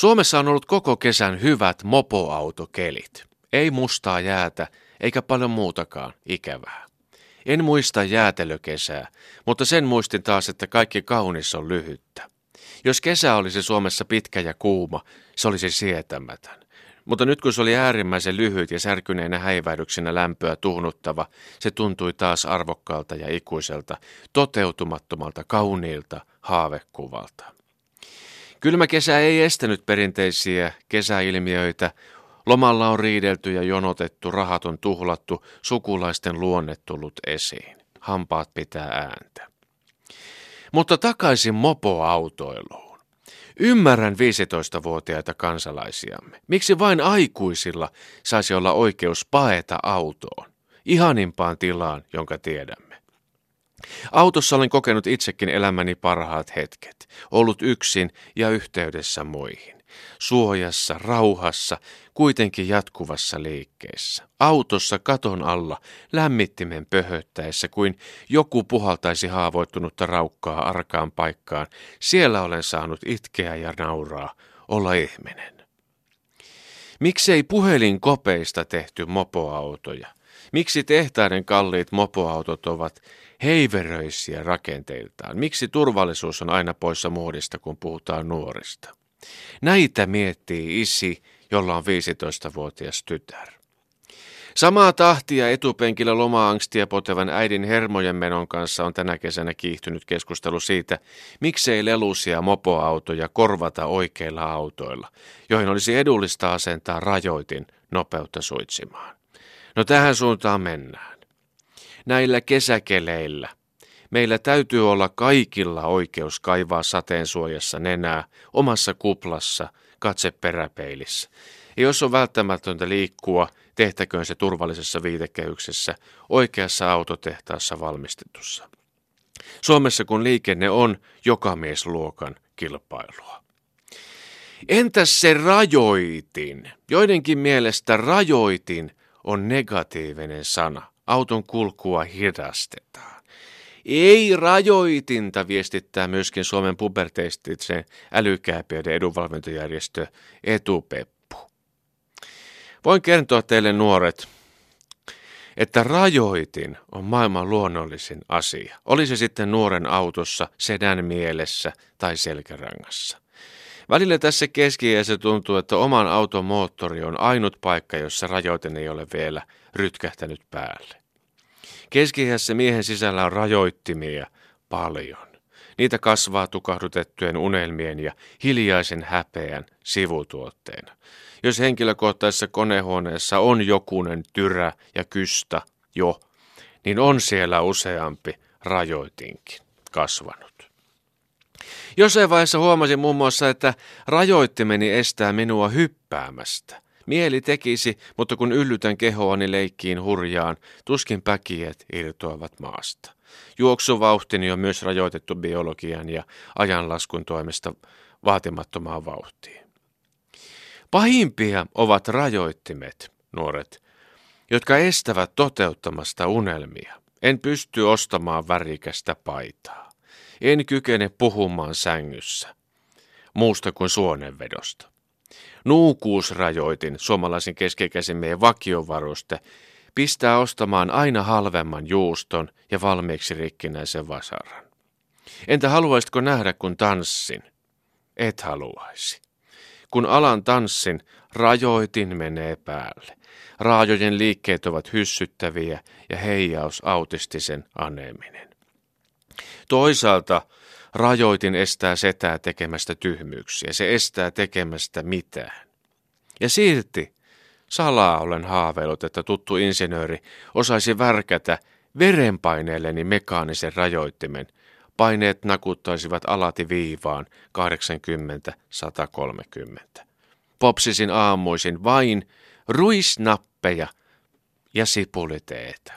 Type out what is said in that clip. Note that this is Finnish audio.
Suomessa on ollut koko kesän hyvät mopoautokelit. Ei mustaa jäätä, eikä paljon muutakaan ikävää. En muista jäätelökesää, mutta sen muistin taas, että kaikki kaunis on lyhyttä. Jos kesä olisi Suomessa pitkä ja kuuma, se olisi sietämätön. Mutta nyt kun se oli äärimmäisen lyhyt ja särkyneenä häivähdyksenä lämpöä tuhnuttava, se tuntui taas arvokkaalta ja ikuiselta, toteutumattomalta, kauniilta haavekuvalta. Kylmä kesä ei estänyt perinteisiä kesäilmiöitä. Lomalla on riidelty ja jonotettu, rahat on tuhlattu, sukulaisten luonne tullut esiin. Hampaat pitää ääntä. Mutta takaisin mopoautoiluun. Ymmärrän 15-vuotiaita kansalaisiamme. Miksi vain aikuisilla saisi olla oikeus paeta autoon? Ihanimpaan tilaan, jonka tiedämme. Autossa olen kokenut itsekin elämäni parhaat hetket, ollut yksin ja yhteydessä muihin. Suojassa, rauhassa, kuitenkin jatkuvassa liikkeessä. Autossa katon alla, lämmittimen pöhöttäessä, kuin joku puhaltaisi haavoittunutta raukkaa arkaan paikkaan. Siellä olen saanut itkeä ja nauraa, olla ihminen. Miksei puhelin kopeista tehty mopoautoja? Miksi tehtaiden kalliit mopoautot ovat heiveröisiä rakenteiltaan? Miksi turvallisuus on aina poissa muodista, kun puhutaan nuorista? Näitä miettii isi, jolla on 15-vuotias tytär. Samaa tahtia etupenkillä loma-angstia potevan äidin hermojen menon kanssa on tänä kesänä kiihtynyt keskustelu siitä, miksei lelusia mopoautoja korvata oikeilla autoilla, joihin olisi edullista asentaa rajoitin nopeutta suitsimaan. No tähän suuntaan mennään. Näillä kesäkeleillä meillä täytyy olla kaikilla oikeus kaivaa sateen suojassa nenää omassa kuplassa, katse peräpeilissä. Ja jos on välttämätöntä liikkua, tehtäköön se turvallisessa viitekehyksessä, oikeassa autotehtaassa valmistetussa. Suomessa kun liikenne on jokamiesluokan kilpailua. Entäs se rajoitin? Joidenkin mielestä rajoitin on negatiivinen sana. Auton kulkua hidastetaan. Ei rajoitinta viestittää myöskin Suomen puberteistitsen älykääpiöiden edunvalvontajärjestö Etupeppu. Voin kertoa teille nuoret, että rajoitin on maailman luonnollisin asia. Oli se sitten nuoren autossa, sedän mielessä tai selkärangassa. Välillä tässä keskiässä tuntuu, että oman auton moottori on ainut paikka, jossa rajoiten ei ole vielä rytkähtänyt päälle. Keskiässä miehen sisällä on rajoittimia paljon. Niitä kasvaa tukahdutettujen unelmien ja hiljaisen häpeän sivutuotteena. Jos henkilökohtaisessa konehuoneessa on jokunen tyrä ja kystä jo, niin on siellä useampi rajoitinkin kasvanut. Jossain vaiheessa huomasin muun muassa, että rajoittimeni estää minua hyppäämästä. Mieli tekisi, mutta kun yllytän kehoani leikkiin hurjaan, tuskin päkiet irtoavat maasta. Juoksuvauhtini on myös rajoitettu biologian ja ajanlaskun toimesta vaatimattomaan vauhtiin. Pahimpia ovat rajoittimet, nuoret, jotka estävät toteuttamasta unelmia. En pysty ostamaan värikästä paitaa. En kykene puhumaan sängyssä, muusta kuin suonenvedosta. Nuukuusrajoitin, suomalaisen keskikäsimien vakiovaruste, pistää ostamaan aina halvemman juuston ja valmiiksi rikkinäisen vasaran. Entä haluaisitko nähdä, kun tanssin? Et haluaisi. Kun alan tanssin, rajoitin menee päälle. Raajojen liikkeet ovat hyssyttäviä ja heijaus autistisen aneminen. Toisaalta rajoitin estää setää tekemästä tyhmyyksiä. Se estää tekemästä mitään. Ja silti salaa olen haaveillut, että tuttu insinööri osaisi värkätä verenpaineelleni mekaanisen rajoittimen. Paineet nakuttaisivat alati viivaan 80-130. Popsisin aamuisin vain ruisnappeja ja sipuliteetä.